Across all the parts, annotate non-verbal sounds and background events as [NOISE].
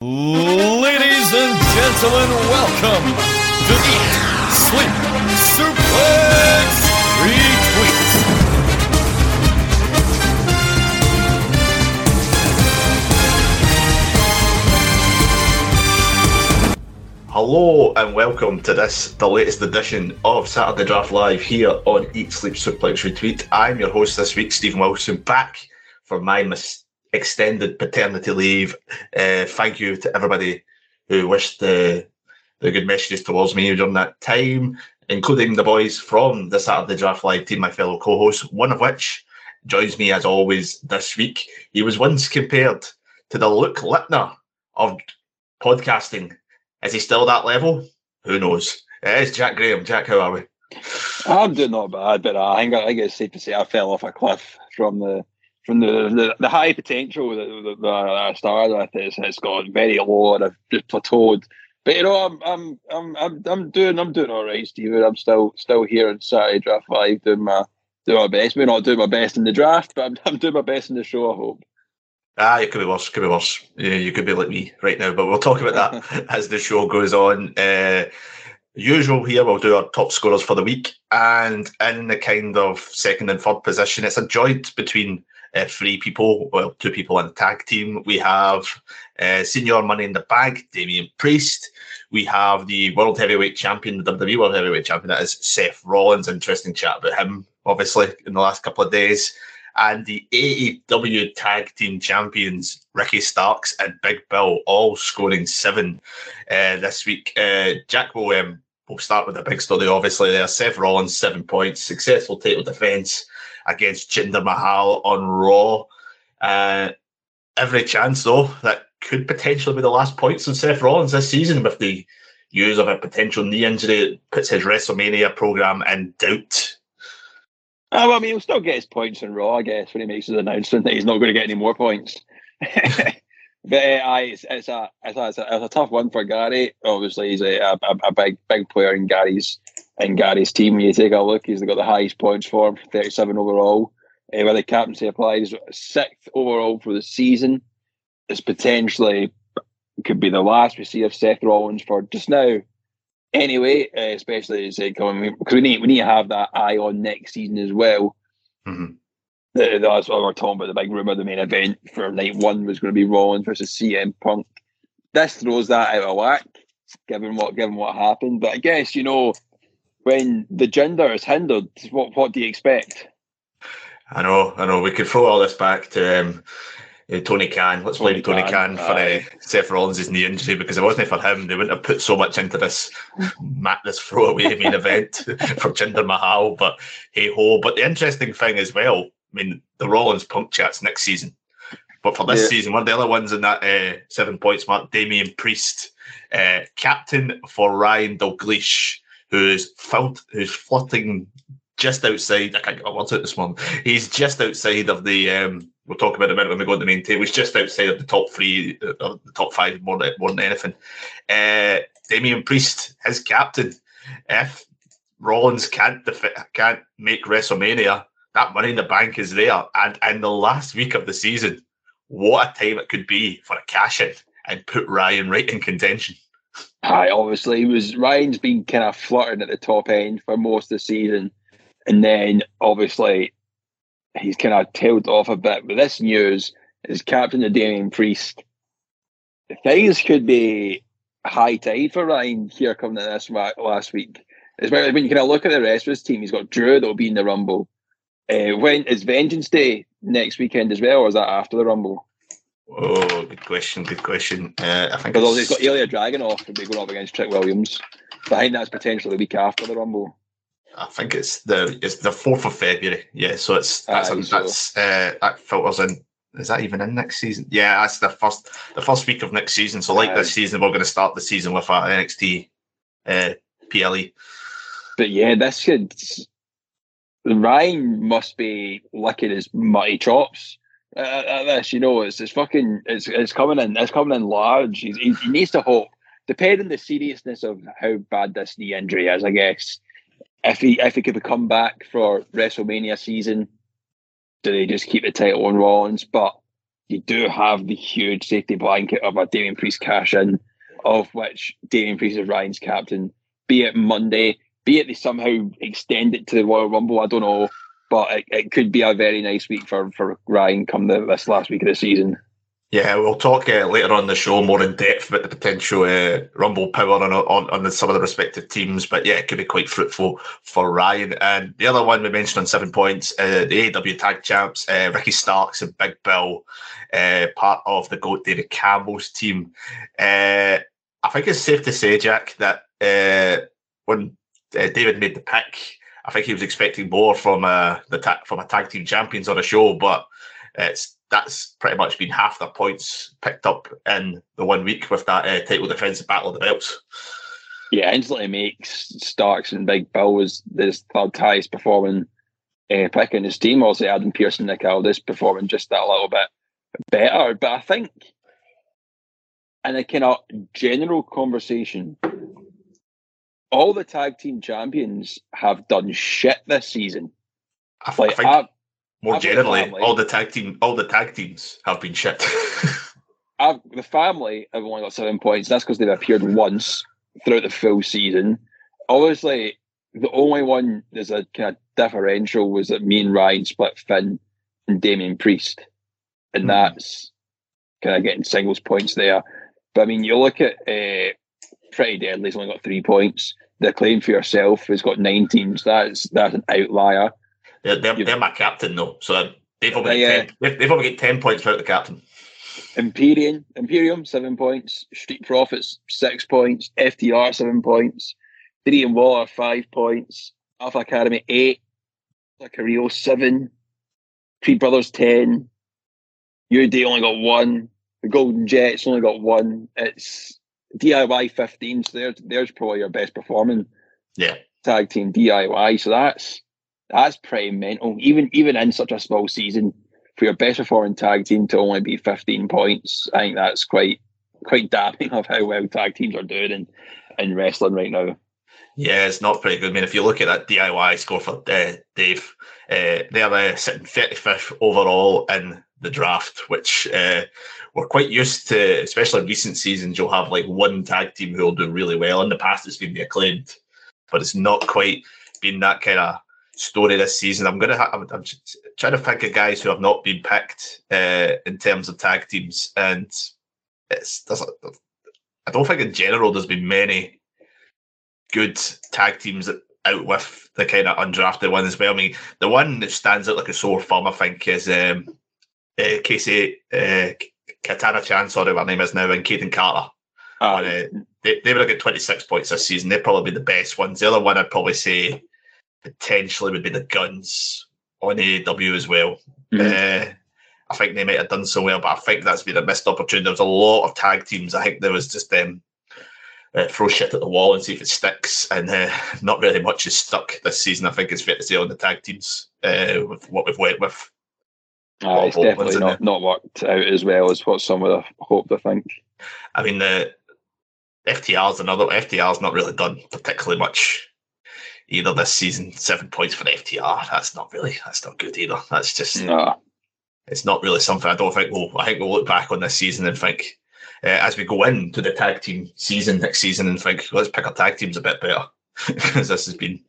Ladies and gentlemen, welcome to Eat, Sleep, Suplex, Retweet. Hello and welcome to this, the latest edition of Saturday Draft Live here on Eat Sleep Suplex Retweet. I'm your host this week, Steven Wilson, back for my mis- extended paternity leave. Uh, thank you to everybody who wished the, the good messages towards me during that time, including the boys from the Saturday Draft Live team, my fellow co-hosts, one of which joins me as always this week. He was once compared to the Luke Littler of podcasting. Is he still that level? Who knows? It is Jack Graham. Jack, how are we? I'm doing not bad, but I think I think it's safe to say I fell off a cliff from the from the the, the high potential that, I started with. It's, gone very low and I've just plateaued. But you know, I'm I'm I'm I'm, I'm doing I'm doing all right, Steven. I'm still still here on Saturday Draft Live, doing my doing my best. Maybe not doing my best in the draft, but I'm, [LAUGHS] I'm doing my best in the show. I hope. Ah, it could be worse. Could be worse. Yeah, you could be like me right now, but we'll talk about that [LAUGHS] as the show goes on. Uh, usual here, we'll do our top scorers for the week, and in the kind of second and third position, it's a joint between uh, three people, well, two people in the tag team. We have uh, senior money in the bag, Damian Priest. We have the world heavyweight champion, the WWE world heavyweight champion, that is Seth Rollins. Interesting chat about him, obviously, in the last couple of days and the AEW Tag Team Champions Ricky Starks and Big Bill all scoring seven uh, this week. Uh, Jack will um, we'll start with the big story. Obviously, there Seth Rollins seven points, successful title defense against Jinder Mahal on Raw. Uh, every chance though that could potentially be the last points of Seth Rollins this season with the use of a potential knee injury that puts his WrestleMania program in doubt. Oh, well, I mean, he'll still get his points in Raw, I guess, when he makes his announcement that he's not going to get any more points. [LAUGHS] but uh, aye, it's, it's, a, it's, a, it's, a, it's a tough one for Gary. Obviously, he's a, a, a big big player in Gary's in Gary's team. When you take a look, he's got the highest points for him, 37 overall. Uh, where the captaincy applies, sixth overall for the season. It's potentially could be the last we see of Seth Rollins for just now anyway, uh, especially as they come because we need we need to have that eye on next season as well. Mm-hmm. Uh, that's what we're talking about. The big rumor, the main event for night one was going to be Rollins versus CM Punk. This throws that out of whack, given what given what happened. But I guess you know when the gender is hindered, what what do you expect? I know, I know. We could throw all this back to um, uh, Tony Khan. Let's blame Tony, Tony Khan, for uh, Seth Rollins' knee injury because if it wasn't for him, they wouldn't have put so much into this mat, this throwaway main event [LAUGHS] for Jinder Mahal. But hey ho. But the interesting thing as well, I mean, the Rollins punk chats next season. But for this yeah. season, one of the other ones in that uh, seven points mark, Damian Priest, uh, captain for Ryan Dalglish, who's felt, who's flirting just outside. I can't get my words out this morning. He's just outside of the. Um, we'll talk about it a minute when we go to the main table. He's just outside of the top three, uh, of the top five more than, more than anything. Uh, Damian Priest, his captain. If Rollins can't can't make WrestleMania, that money in the bank is there. And in the last week of the season, what a time it could be for a cash in and put Ryan right in contention. Hi, obviously, was Ryan's been kind of flirting at the top end for most of the season and then obviously he's kind of tailed off a bit. But this news is Captain of Damian Priest. Things could be high tide for Ryan here coming in this last week. Especially when you kind of look at the rest of his team, he's got Drew that'll be in the Rumble. Uh, when is Vengeance Day next weekend as well, or is that after the Rumble? Oh, good question. Good question. Uh, I think because he's got Ilya Dragunov to be going up against Trick Williams. But I think that's potentially the week after the Rumble. I think it's the it's the fourth of February. Yeah, so it's that's a, that's uh, that filters in is that even in next season? Yeah, that's the first the first week of next season. So like this season, we're going to start the season with our NXT uh, PLE. But yeah, this could Ryan must be licking his mutty chops at, at this. You know, it's it's fucking it's it's coming in it's coming in large. He's, he, he needs to hope, depending the seriousness of how bad this knee injury is. I guess if he if he could come back for WrestleMania season, do they just keep the title on Rollins? But you do have the huge safety blanket of a Damian Priest cash in, of which Damian Priest is Ryan's captain. Be it Monday, be it they somehow extend it to the Royal Rumble, I don't know. But it, it could be a very nice week for, for Ryan come the, this last week of the season. Yeah, we'll talk uh, later on the show more in depth about the potential uh, Rumble power on, on on some of the respective teams. But yeah, it could be quite fruitful for Ryan. And the other one we mentioned on seven points, uh, the AW Tag Champs, uh, Ricky Starks and Big Bill, uh, part of the GOAT David Campbell's team. Uh, I think it's safe to say, Jack, that when David made the pick, I think he was expecting more from the ta- from a tag team champions on a show, but it's that's pretty much been half the points picked up in the one week with that uh, title defense battle of the belts. Yeah, instantly makes Starks and Big Bill was this third highest performing uh, pick in his team. Also, Adam Pearson, Nick Aldis performing just that little bit better. But I think, in a kind of general conversation, all the tag team champions have done shit this season. I, like, I think, more I've generally, all the tag team, all the tag teams have been shit. [LAUGHS] I've, the family have only got seven points. That's because they've appeared once throughout the full season. Obviously, the only one there's a kind of differential was that me and Ryan split Finn and Damian Priest, and mm. that's kind of getting singles points there. But I mean, you look at uh, Pretty deadly. He's only got three points. The claim for yourself has got nine teams. That's that's an outlier. They're, they're, they're my captain though, so they've only, uh, 10, they've, they've only got ten points without the captain. Imperium, Imperium seven points. Street Profits six points. FTR seven points. Theory and Waller five points. Alpha Academy eight. Carrillo seven. Creed Brothers ten. UD only got one. The Golden Jets only got one. It's DIY fifteen. So there's there's probably your best performing. Yeah. Tag team DIY. So that's that's pretty mental. Even even in such a small season, for your best performing tag team to only be 15 points, I think that's quite quite damning [LAUGHS] of how well tag teams are doing in, in wrestling right now. Yeah, it's not pretty good. I mean, if you look at that DIY score for uh, Dave, uh, they're uh, sitting 35th overall in the draft, which uh, we're quite used to, especially in recent seasons. You'll have like one tag team who will do really well. In the past, it's been the acclaimed, but it's not quite been that kind of story this season. I'm to. Ha- I'm, I'm, trying to think of guys who have not been picked uh, in terms of tag teams, and it's. I don't think in general there's been many good tag teams out with the kind of undrafted one as well. I mean, the one that stands out like a sore thumb, I think, is um, uh, Casey uh, Katana Chance, sorry, her name is now, and Kayden Carter. Oh. And, uh, they, they would have got 26 points this season. They'd probably be the best ones. The other one I'd probably say potentially would be the Gunns on AEW as well. Mm-hmm. Uh, I think they might have done so well, but I think that's been a missed opportunity. There was a lot of tag teams. I think there was just them um, uh, throw shit at the wall and see if it sticks, and uh, not really much is stuck this season. I think it's fair to say on the tag teams uh, with what we've went with. Uh, it's definitely not, not worked out as well as what some would have hoped. I think. I mean, the FTR's another FTR's not really done particularly much either this season. Seven points for the FTR. That's not really. That's not good either. That's just. No. It's not really something I don't think we'll. I think we'll look back on this season and think, uh, as we go into the tag team season next season, and think let's pick our tag teams a bit better [LAUGHS] because this has been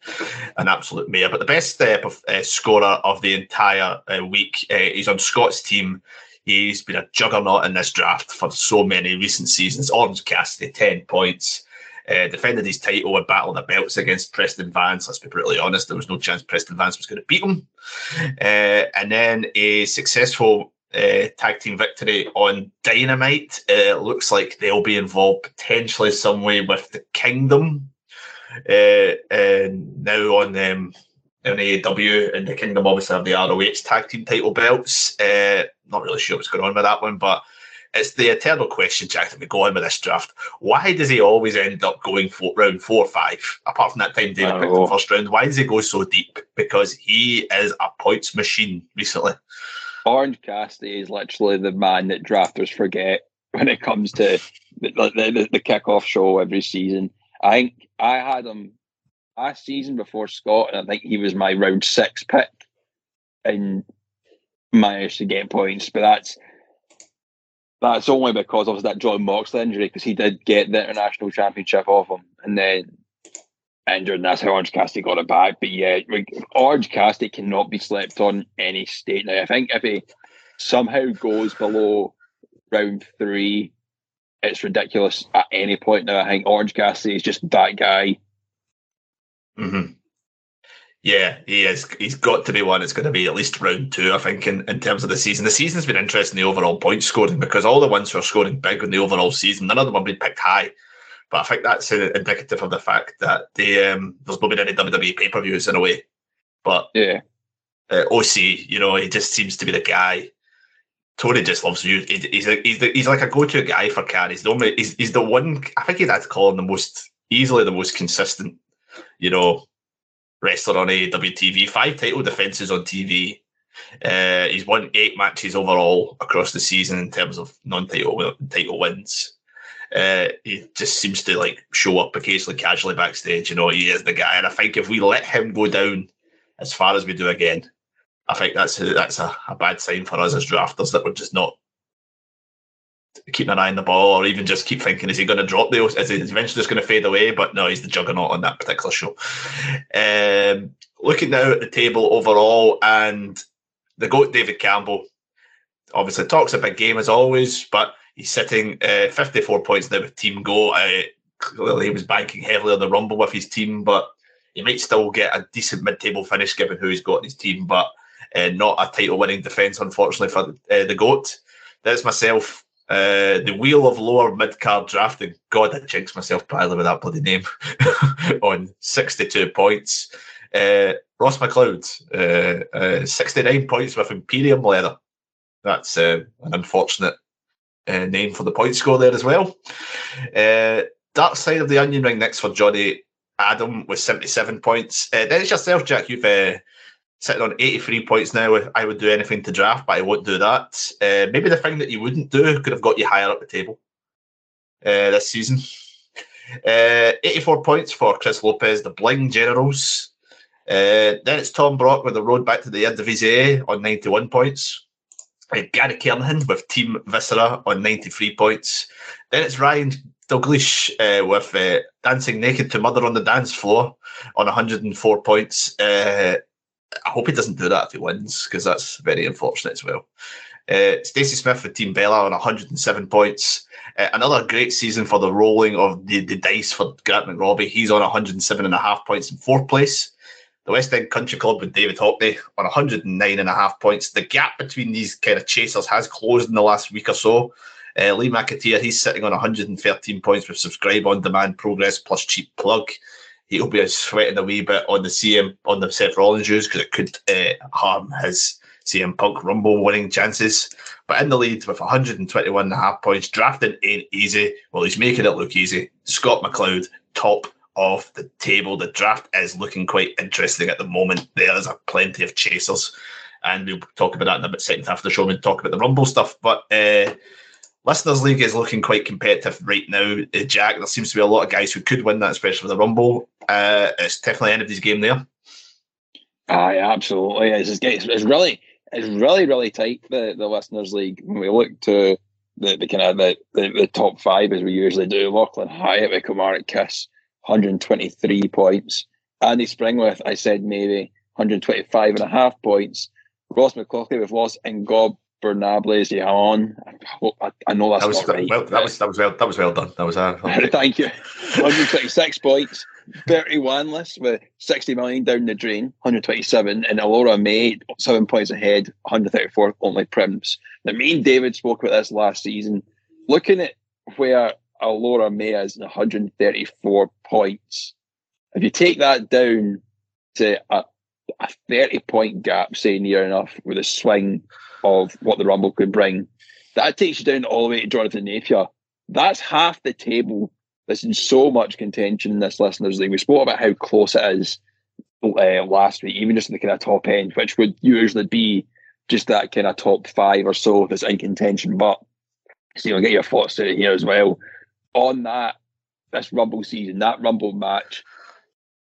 an absolute mare. But the best uh, uh, scorer of the entire uh, week, uh, he's on Scott's team. He's been a juggernaut in this draft for so many recent seasons. Orange Cassidy, 10 points. Uh, defended his title and battled the belts against Preston Vance. Let's be brutally honest, there was no chance Preston Vance was going to beat him. Uh, and then a successful uh, tag team victory on Dynamite. Uh, looks like they'll be involved potentially some way with the Kingdom. Uh, and now on um, in AEW in the Kingdom obviously have the ROH tag team title belts. Uh, not really sure what's going on with that one, but it's the eternal question, Jack, that we go on with this draft. Why does he always end up going for round four or five? Apart from that time David picked the first round, why does he go so deep? Because he is a points machine recently. Orange Cassidy is literally the man that drafters forget when it comes to the, the, the kickoff show every season. I think I had him last season before Scott, and I think he was my round six pick and managed to get points. But that's that's only because of that Jon Moxley injury because he did get the international championship off him and then injured, and that's how Orange Cassidy got it back. But yeah, Orange Cassidy cannot be slept on any state now. I think if he somehow goes below round three, it's ridiculous at any point now. I think Orange Cassidy is just that guy. Mm-hmm. Yeah, he is. He's got to be one. It's going to be at least round two, I think, in, in terms of the season. The season's been interesting, the overall point scoring, because all the ones who are scoring big in the overall season, none of them have been picked high. But I think that's indicative of the fact that the um, there's not been any WWE pay per views in a way. But yeah, uh, OC, you know, he just seems to be the guy. Tony just loves you. He's a, he's, the, he's like a go to guy for Car. He's the only he's, he's the one. I think he'd have to call him the most easily the most consistent. You know, wrestler on AEW TV, five title defenses on TV. Uh, he's won eight matches overall across the season in terms of non-title title wins. Uh, he just seems to like show up occasionally, casually backstage. You know, he is the guy, and I think if we let him go down as far as we do again, I think that's that's a, a bad sign for us as drafters that we're just not keeping an eye on the ball, or even just keep thinking, is he going to drop the? Is he eventually just going to fade away? But no, he's the juggernaut on that particular show. Um, looking now at the table overall, and the goat David Campbell obviously talks a big game as always, but he's sitting uh, 54 points now with Team Go. Uh, clearly, he was banking heavily on the Rumble with his team, but he might still get a decent mid-table finish given who he's got in his team, but uh, not a title-winning defence, unfortunately, for uh, the GOAT. There's myself uh, the wheel of lower mid card drafting. God, I jinxed myself badly with that bloody name. [LAUGHS] on 62 points. Uh, Ross McLeod, uh, uh 69 points with Imperium Leather. That's uh, an unfortunate uh, name for the point score there as well. Dark Side of the Onion Ring next for Johnny Adam with 77 points. then it's yourself, Jack. You've sitting on 83 points now. I would do anything to draft, but I won't do that. Uh, maybe the thing that you wouldn't do could have got you higher up the table uh, this season. Uh, 84 points for Chris Lopez, the Bling Generals. Uh, then it's Tom Brock with the road back to the Eredivisie on 91 points. Gary Kernahan with Team Viscera on 93 points. Then it's Ryan Dalglish uh, with uh, Dancing Naked to Mother on the Dance Floor on 104 points. Uh, I hope he doesn't do that if he wins because that's very unfortunate as well. Uh, Stacey Smith with Team Bella on 107 points. Uh, another great season for the rolling of the, the dice for Grant McRobbie. He's on 107 and a half points in fourth place. The West End Country Club with David Hockney on 109 and a half points. The gap between these kind of chasers has closed in the last week or so. Uh, Lee McAteer, he's sitting on 113 points with subscribe on demand progress plus cheap plug he'll be sweating a wee bit on the CM on the Seth Rollins use because it could uh, harm his CM Punk Rumble winning chances. But in the lead with 121 and a half points, drafting ain't easy. Well, he's making it look easy. Scott McLeod, top of the table. The draft is looking quite interesting at the moment. There's a plenty of chasers, and we'll talk about that in a bit second half of the show. We'll talk about the Rumble stuff, but. Uh, Listeners League is looking quite competitive right now. Uh, Jack, there seems to be a lot of guys who could win that, especially for the Rumble. Uh, it's definitely anybody's game there. Aye, absolutely. It's, it's, it's really, it's really, really tight. The the Listeners League. When we look to the, the kind of the, the, the, top five as we usually do, Lachlan Hyatt with Kiss, 123 points. Andy Springwith, I said maybe 125 and a half points. Ross McClaughey with Loss and Gob Bernables on. I, I know that's that was, not right. Well, that was that was well that was well done. That was uh, [LAUGHS] thank you. 126 points. Bertie Wanless with 60 million down the drain, 127, and Alora May seven points ahead, 134 only Prims. Now, me and David spoke about this last season. Looking at where Alora is 134 points, if you take that down to a a 30 point gap, say near enough, with a swing of what the Rumble could bring, that takes you down all the way to Jonathan Napier. That's half the table that's in so much contention in this listeners league. We spoke about how close it is uh, last week, even just in the kind of top end, which would usually be just that kind of top five or so that's in contention. But so you'll get your thoughts out here as well on that this Rumble season, that Rumble match.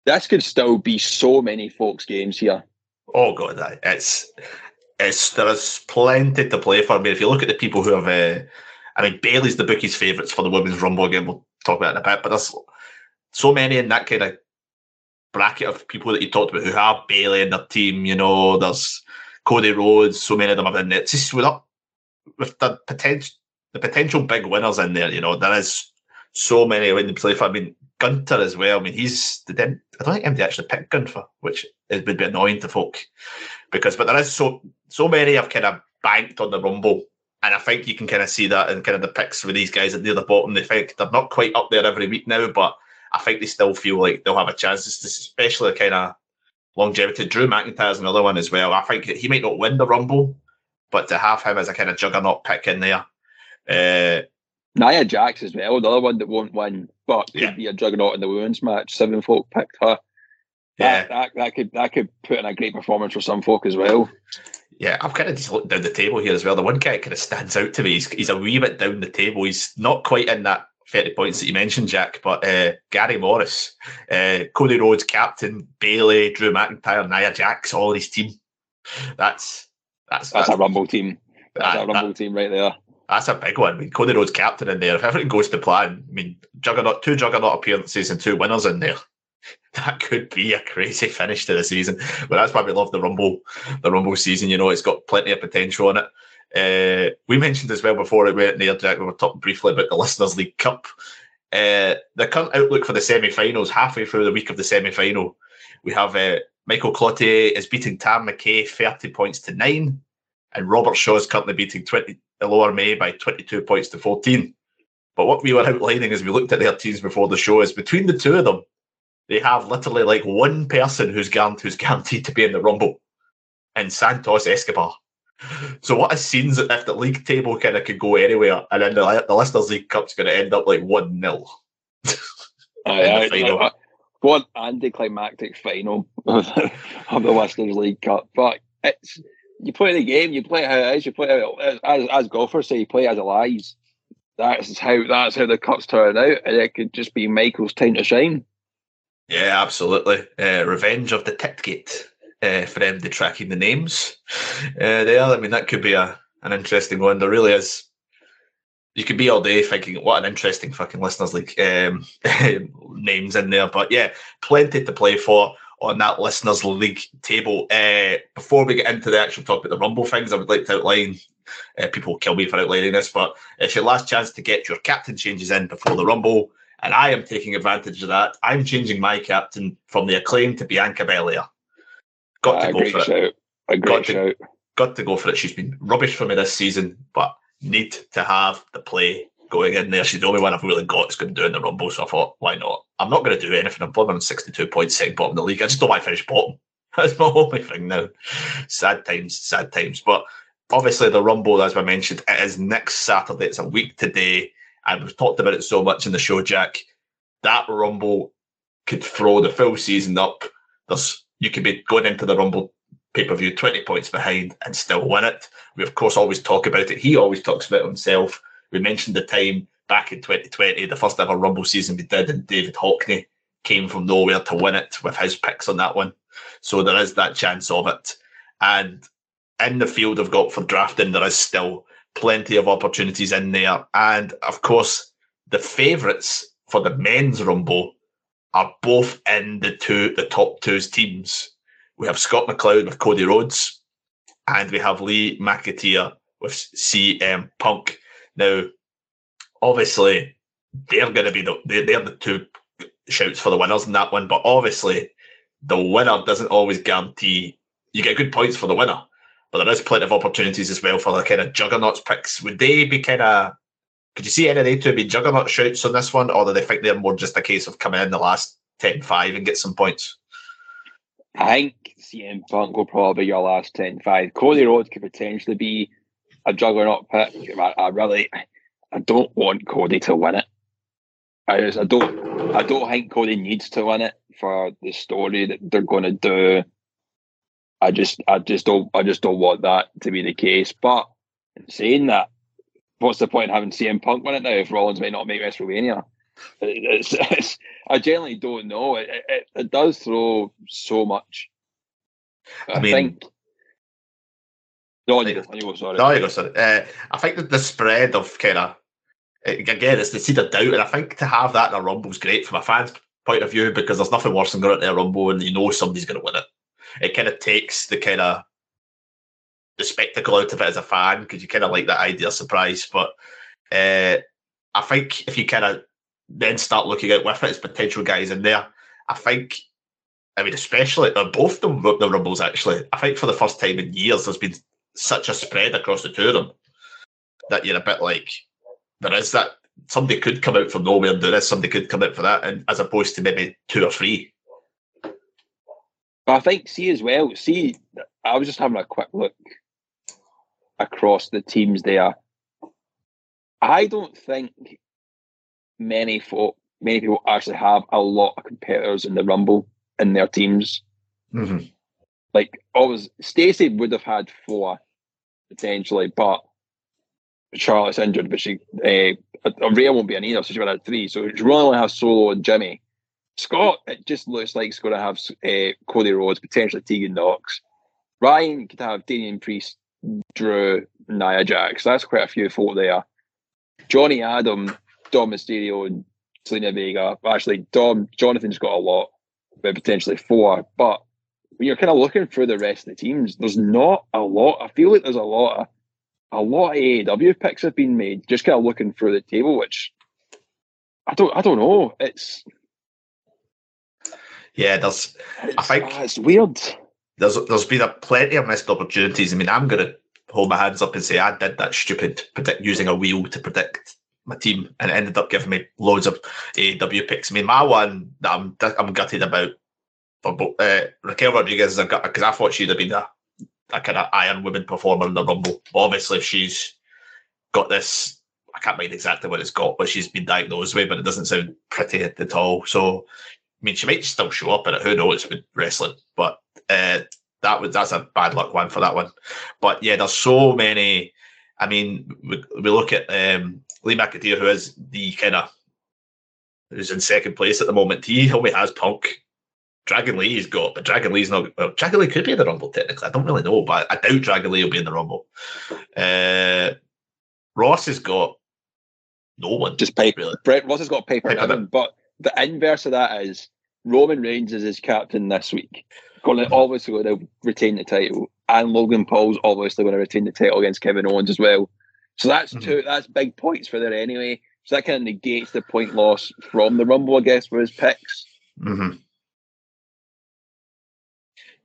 This could still be so many folks' games here. Oh god, it's it's there's plenty to play for. I mean, if you look at the people who have, uh, I mean, Bayley's the bookies' favourites for the women's Rumble again. We'll talk about it in a bit, but there's so many in that kind of bracket of people that you talked about who have Bayley in their team. You know, there's Cody Rhodes. So many of them have in there. It's just with with the potential, the potential big winners in there. You know, there is so many when they play for. I mean, Gunther as well. I mean, he's the I don't think MD actually picked Gunther, which it would be annoying to folk because, but there is so so many have kind of banked on the Rumble. And I think you can kind of see that in kind of the picks with these guys at near the bottom. They think they're not quite up there every week now, but I think they still feel like they'll have a chance, especially kind of longevity. Drew McIntyre's another one as well. I think he might not win the Rumble, but to have him as a kind of juggernaut pick in there. Uh, Nia Jax as well, another one that won't win, but could Yeah. be a juggernaut in the women's match. Seven folk picked her. Yeah. That, that, that could that could put in a great performance for some folk as well. Yeah, I've kind of just looked down the table here as well. The one guy kind of stands out to me. He's, he's a wee bit down the table. He's not quite in that 30 points that you mentioned, Jack, but uh, Gary Morris, uh, Cody Rhodes, captain, Bayley, Drew McIntyre, Nia Jax, all his team. That's that's That's a rumble team. That's that- a rumble team right there. That's a big one. I mean, Cody Rhodes captain in there. If everything goes to plan, I mean, juggernaut, two juggernaut appearances and two winners in there. [LAUGHS] That could be a crazy finish to the season. But that's why we love the Rumble, the Rumble season. You know, it's got plenty of potential in it. Uh, we mentioned as well before it went there, Jack. We were talking briefly about the Listeners League Cup. Uh, the current outlook for the semi-finals, halfway through the week of the semi-final, we have uh, Michael Cloutier is beating Tam McKay 30 points to nine, and Robert Shaw is currently beating 20 the lower May by 22 points to 14. But what we were outlining as we looked at their teams before the show is between the two of them, they have literally like one person who's guaranteed, who's guaranteed to be in the Rumble, and Santos Escobar. So what a scenes if the league table kind of could go anywhere, and then the, the Listeners League Cup's going to end up like one 0 [LAUGHS] Aye, the aye, aye. What anticlimactic final [LAUGHS] of the, of the Listeners League Cup. But it's you play the game, you play how it is, you play as, as golfers say, you play as it lies. That's how that's how the cups turn out, and it could just be Michael's time to shine. Yeah, absolutely. Uh, Revenge of the Tipgate uh, for The tracking the names uh, there. I mean, that could be a an interesting one. There really is. You could be all day thinking, what an interesting fucking listeners league um, [LAUGHS] names in there. But yeah, plenty to play for on that listeners league table. Uh, before we get into the actual talk about the Rumble things, I would like to outline. Uh, people kill me for outlining this, but it's your last chance to get your captain changes in before the Rumble and I am taking advantage of that. I'm changing my captain from the acclaim to Bianca Belair. Got to a go for it. A Got great to- shout. Got to go for it. She's been rubbish for me this season, but need to have the play going in there. She's the only one I've really got that's going to do in the Rumble. So I thought, why not? I'm not going to do anything. I'm bottom on 62 points, second bottom of the league. I just don't want to finish bottom. [LAUGHS] That's my only thing now. Sad times, sad times. But obviously, the Rumble, as I mentioned, it is next Saturday. It's a week today. And we've talked about it so much in the show, Jack. That Rumble could throw the full season up. There's you could be going into the Rumble pay per view 20 points behind and still win it. We, of course, always talk about it. He always talks about himself. We mentioned the time back in 2020, the first ever Rumble season we did, and David Hockney came from nowhere to win it with his picks on that one. So there is that chance of it. And in the field I've got for drafting, there is still plenty of opportunities in there. And of course, the favourites for the men's Rumble are both in the two the top two's teams. We have Scott McLeod with Cody Rhodes, and we have Lee McAteer with CM Punk. Now, obviously, they're going to be the they're, the two shouts for the winners in that one, but obviously, the winner doesn't always guarantee you get good points for the winner. But there is plenty of opportunities as well for the kind of juggernauts picks. Would they be kind of could you see any of they two be juggernaut shouts on this one, or do they think they're more just a case of coming in the last 10 5 and get some points? I think CM Punk will probably be your last 10 5. Cody Rhodes could potentially be a juggernaut pick. I, I really, I don't want Cody to win it. I just, I don't, I don't think Cody needs to win it for the story that they're going to do. I just, I just don't, I just don't want that to be the case. But saying that, what's the point in having CM Punk win it now if Rollins may not make WrestleMania? It's, it's, I generally don't know. It, it, it does throw so much. I, I mean, think. No, you go, sorry. No, you go, sorry. Uh, I think that the spread of kind of again, it's the seed of doubt, and I think to have that in a rumble is great from a fan's point of view because there's nothing worse than going to a rumble and you know somebody's going to win it. It kind of takes the kind of the spectacle out of it as a fan because you kind of like that idea of surprise. But uh, I think if you kind of then start looking at with it as potential guys in there, I think. I mean, especially uh, both the, the rumbles actually. I think for the first time in years, there's been such a spread across the two of them that you're a bit like, there is that somebody could come out from nowhere and do this, somebody could come out for that, and as opposed to maybe two or three. I think see as well. See, I was just having a quick look across the teams there. I don't think many folk, many people actually have a lot of competitors in the Rumble in their teams. Mm-hmm. Like, always, Stacey would have had four potentially, but Charlotte's injured, but she uh, Rhea won't be in either, so she would have three. So she really only has Solo and Jimmy. Scott, it just looks like he's going to have uh, Cody Rhodes, potentially Tegan Nox. Ryan could have Damian Priest, Drew, Nia Jax. That's quite a few folk there. Johnny Adam, Dom Mysterio, and Zelina Vega. Actually, Dom Jonathan's got a lot, but potentially four. But when you're kind of looking through the rest of the teams, there's not a lot. I feel like there's a lot of a lot of AEW picks have been made. Just kind of looking through the table, which I don't, I don't know. It's yeah, there's. I think uh, it's weird. There's there's been a plenty of missed opportunities. I mean, I'm gonna hold my hands up and say I did that stupid predict using a wheel to predict my team, and it ended up giving me loads of AEW picks. I mean, my one that I'm I'm gutted about uh, Raquel Rodriguez because I thought she'd have been a a kind of Iron Woman performer in the Rumble. Obviously, she's got this. I can't mind exactly what it's got, but she's been diagnosed with, but it doesn't sound pretty at all. So, I mean, she might still show up in it. Who knows with wrestling? But uh, that was that's a bad luck one for that one. But yeah, there's so many. I mean, we, we look at um, Lee McAteer, who is the kind of who's in second place at the moment. He only has Punk Dragon Lee's got, but Dragon Lee's not. Well, Dragon Lee could be in the Rumble technically. I don't really know, but I doubt Dragon Lee will be in the Rumble. Uh, Ross has got no one. Just paper. Really. Brett Ross has got paper, paper but the inverse of that is Roman Reigns is his captain this week. Going to obviously going to retain the title, and Logan Paul's obviously going to retain the title against Kevin Owens as well. So that's mm-hmm. two. That's big points for there anyway. So that kind of negates the point loss from the Rumble, I guess, for his picks. Mm-hmm.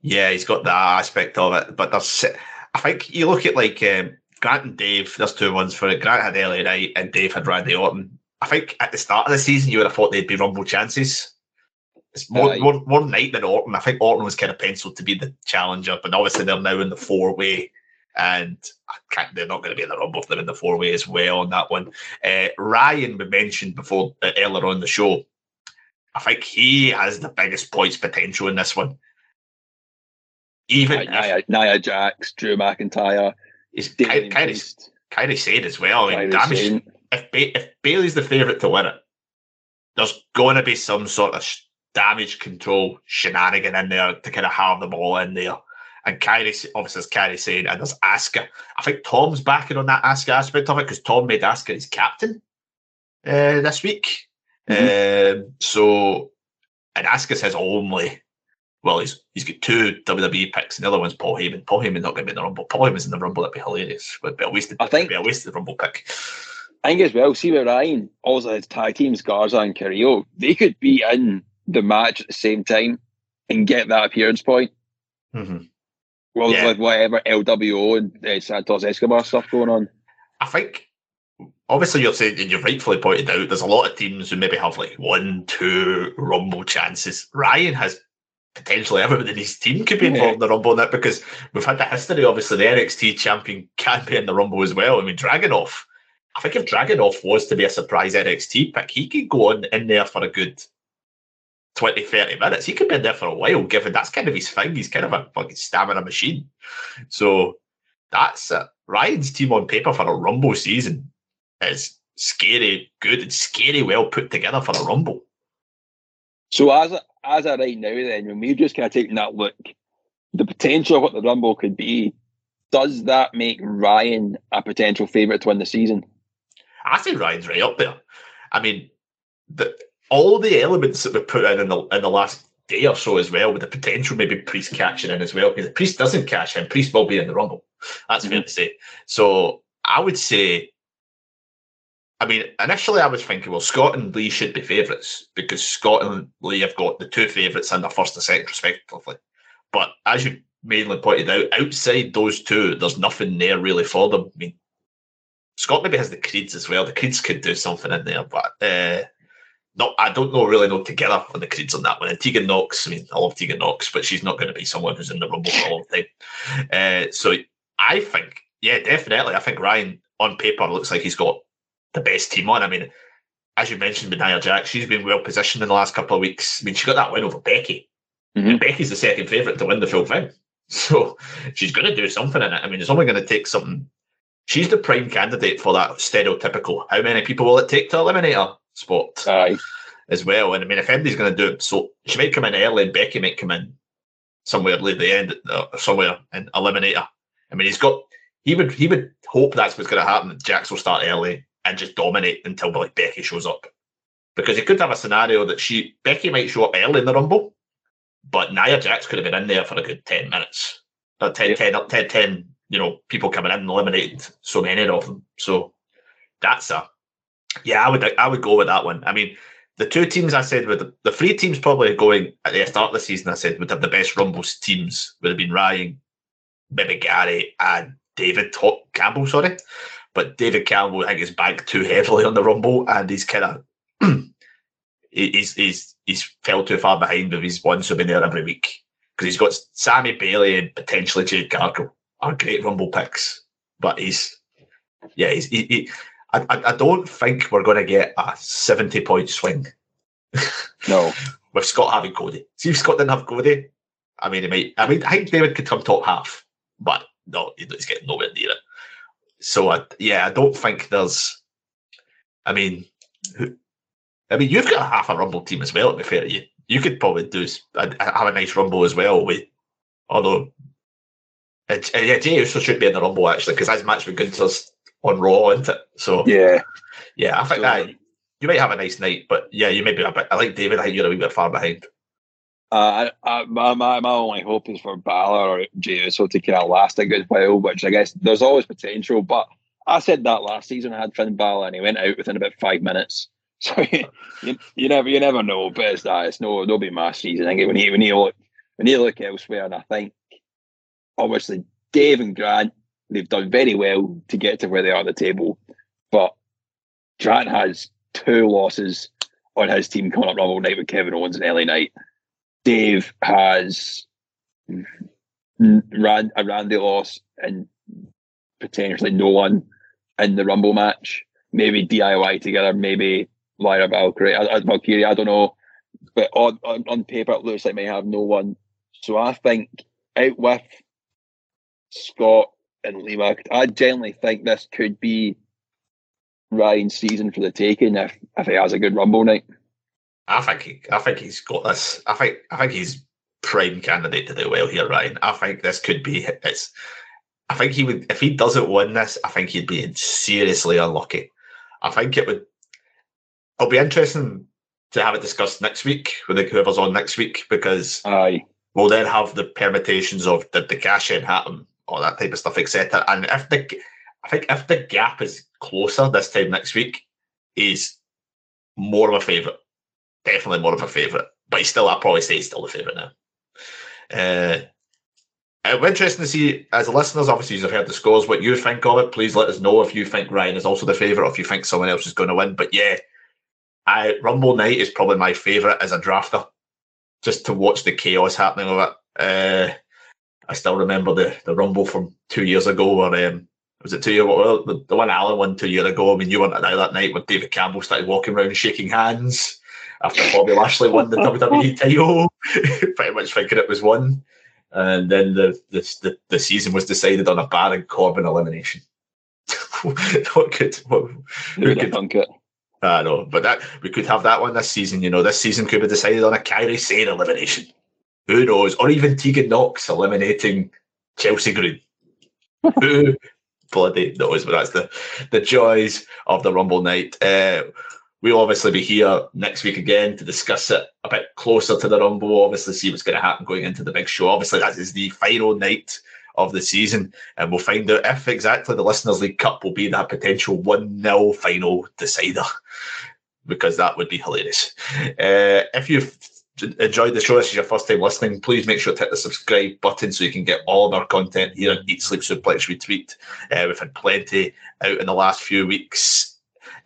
Yeah, he's got that aspect of it. But there's, I think you look at like um, Grant and Dave. There's two ones for it. Grant had LA Knight and Dave had Randy Orton. I think at the start of the season you would have thought they'd be Rumble chances. It's more, uh, more, more Knight than Orton. I think Orton was kind of penciled to be the challenger, but obviously they're now in the four way, and they're not going to be in the Rumble if they're in the four way as well on that one. Uh, Ryan, we mentioned before uh, earlier on the show. I think he has the biggest points potential in this one. Even Nia, Nia Jax, Drew McIntyre, is kind, kind, of, kind of said as well. I mean, damage, if, ba- if Bayley's the favourite to win it, there's going to be some sort of damage control shenanigan in there to kind of have them all in there. And Kairi, obviously, as Kairi Sane, and there's Asuka. I think Tom's backing on that Asuka aspect of it because Tom made Asuka his captain uh, this week. Mm-hmm. Um, so, and Asuka says only well, he's he's got two WWE picks, and the other one's Paul Heyman. Paul Heyman's not going to be in the Rumble. Paul Heyman's in the Rumble. That'd be hilarious. Would be a wasted. I think be a wasted Rumble pick. I think as well. See where Ryan also has tag teams Garza and Carrillo. They could be in the match at the same time and get that appearance point. Mm-hmm. Well, yeah. like whatever LWO and uh, Santos Escobar stuff going on. I think obviously you're saying and you've rightfully pointed out there's a lot of teams who maybe have like one, two rumble chances. Ryan has potentially everybody in his team could be involved yeah. in the Rumble now because we've had the history. Obviously, the NXT champion can be in the Rumble as well. I mean, Dragunov. I think if Dragunov was to be a surprise NXT pick, he could go on in there for a good 20, 30 minutes. He could be in there for a while, given that's kind of his thing. He's kind of a fucking stamina machine. So that's it. Ryan's team on paper for a Rumble season is scary, good, and scary well put together for a Rumble. So as a, as a right now, then when we're just kind of taking that look, the potential of what the Rumble could be, does that make Ryan a potential favourite to win the season? I think Ryan's right up there. I mean, the, all the elements that we put in in the, in the last day or so as well, with the potential maybe Priest catching in as well. Because if Priest doesn't catch him, Priest will be in the Rumble. That's mm-hmm. fair to say. So I would say I mean, initially I was thinking, well, Scott and Lee should be favourites because Scott and Lee have got the two favourites and the first and second, respectively. But as you mainly pointed out, outside those two, there's nothing there really for them. I mean, Scott maybe has the Creeds as well. The Creeds could do something in there, but uh, not. I don't know really know together on the Creeds on that one. And Tegan Nox, I mean, I love Tegan Nox, but she's not going to be someone who's in the Rumble for a long time. Uh, so I think, yeah, definitely. I think Ryan on paper looks like he's got the best team on. I mean, as you mentioned with Nia Jax, she's been well positioned in the last couple of weeks. I mean, she got that win over Becky. Mm-hmm. And Becky's the second favourite to win the full thing. [LAUGHS] So she's going to do something in it. I mean, it's only going to take something. She's the prime candidate for that stereotypical how many people will it take to eliminate her spot Aye. as well. And I mean, if anybody's going to do it, so she might come in early and Becky might come in somewhere at the end, uh, somewhere and eliminate her. I mean, he's got, he would, he would hope that's what's going to happen. Jax will start early and just dominate until like Becky shows up. Because you could have a scenario that she Becky might show up early in the rumble, but Nia Jax could have been in there for a good ten minutes. Uh, 10, 10, 10, 10, you know, people coming in and eliminated so many of them. So that's a yeah, I would I would go with that one. I mean, the two teams I said with the, the three teams probably going at the start of the season, I said would have the best Rumbles teams would have been Ryan, maybe Gary, and David Campbell, sorry. But David Campbell, I think, is banked too heavily on the Rumble, and he's kind of [CLEARS THROAT] he's he's he's fell too far behind with his one so been there every week because he's got Sammy Bayley and potentially Jade Cargill are great Rumble picks, but he's yeah he's he, he I, I don't think we're going to get a seventy point swing. [LAUGHS] No, with Scott having Cody. See if Scott didn't have Cody, I mean, he might. I mean, I think David could come top half, but no, he's getting nowhere near it. So I, yeah, I don't think there's. I mean, I mean, you've got half a rumble team as well. To be fair to you, you could probably do have a nice rumble as well. With although, it, yeah, Jey Uso should be in the rumble actually because his match with Gunther's on Raw, isn't it? So yeah, yeah, I think so, that you might have a nice night, but yeah, you may be a bit. I like David. I think you're a wee bit far behind. Uh, I, my, my, only hope is for Balor or Jey to kind of last a good while, which I guess there's always potential. But I said that last season I had Finn Balor and he went out within about five minutes. [LAUGHS] So you, you never you never know, but it's that it's no no be my season. I think when you when you look when you look elsewhere, and I think obviously Dave and Grant they've done very well to get to where they are at the table, but Grant has two losses on his team coming up Rumble night with Kevin Owens and LA Knight. Dave has ran a Randy loss and potentially no one in the Rumble match. Maybe DIY together, maybe Lyra Valkyrie, I, Valkyrie, I don't know. But on, on, on paper, it looks like may have no one. So I think out with Scott and Lima, I generally think this could be Ryan's season for the taking if, if he has a good Rumble night. I think he, I think he's got this. I think I think he's prime candidate to do well here, Ryan. I think this could be it's. I think he would if he doesn't win this. I think he'd be seriously unlucky. I think it would. It'll be interesting to have it discussed next week with whoever's on next week because Aye. we'll then have the permutations of did the cash in happen, all that type of stuff, etc. And if the, I think if the gap is closer this time next week, he's more of a favourite definitely more of a favourite. But he's still, I'd probably say he's still the favourite now. Uh, it'll be interesting to see, as listeners, obviously, you've heard the scores, what you think of it. Please let us know if you think Ryan is also the favourite or if you think someone else is going to win. But yeah, I Rumble Night is probably my favourite as a drafter. just to watch the chaos happening of it. Uh, I still remember the, the Rumble from two years ago where um, was it two years well, the, the one Alan won two years ago. I mean, you weren't there that night when David Campbell started walking around shaking hands after Bobby Lashley won the [LAUGHS] WWE title, [LAUGHS] pretty much thinking it was won. And then the, the the, the season was decided on a Baron Corbin elimination. what could what, who could dunk it? I know, but that we could have that one this season. You know, this season could be decided on a Kairi Sane elimination. Who knows? Or even Tegan Nox eliminating Chelsea Green. [LAUGHS] Who bloody knows? But that's the the joys of the Rumble night. Uh, we'll obviously be here next week again to discuss it a bit closer to the Rumble. Obviously, see what's going to happen going into the big show. Obviously, that is the final night of the season, and we'll find out if exactly the Listeners League Cup will be that potential 1 0 final decider, because that would be hilarious. Uh, if you've enjoyed the show, this is your first time listening, please make sure to hit the subscribe button so you can get all of our content here on Eat Sleep Suplex Retweet. Uh, we've had plenty out in the last few weeks.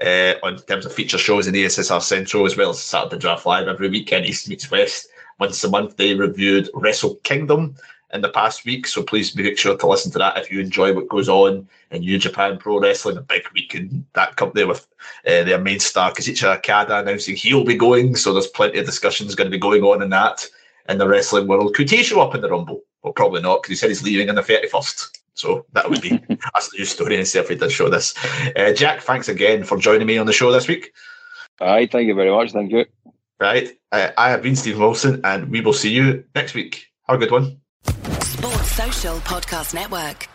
Uh, on terms of feature shows in the ESSR Central, as well as Saturday Draft Live every weekend, East meets West. Once a month, they reviewed Wrestle Kingdom, in the past week. So please make sure to listen to that if you enjoy what goes on in New Japan Pro Wrestling. A big week in that company with uh, their main star Kazuchika Okada announcing he'll be going. So there's plenty of discussions going to be going on in that in the wrestling world. Could he show up in the Rumble? Well, probably not because he said he's leaving on the 31st. So that would be that's [LAUGHS] a new story and see if he does show this. Uh, Jack, thanks again for joining me on the show this week. All right, thank you very much. Thank you. Right. Uh, I have been Steve Wilson, and we will see you next week. Have a good one. Sports Social Podcast Network.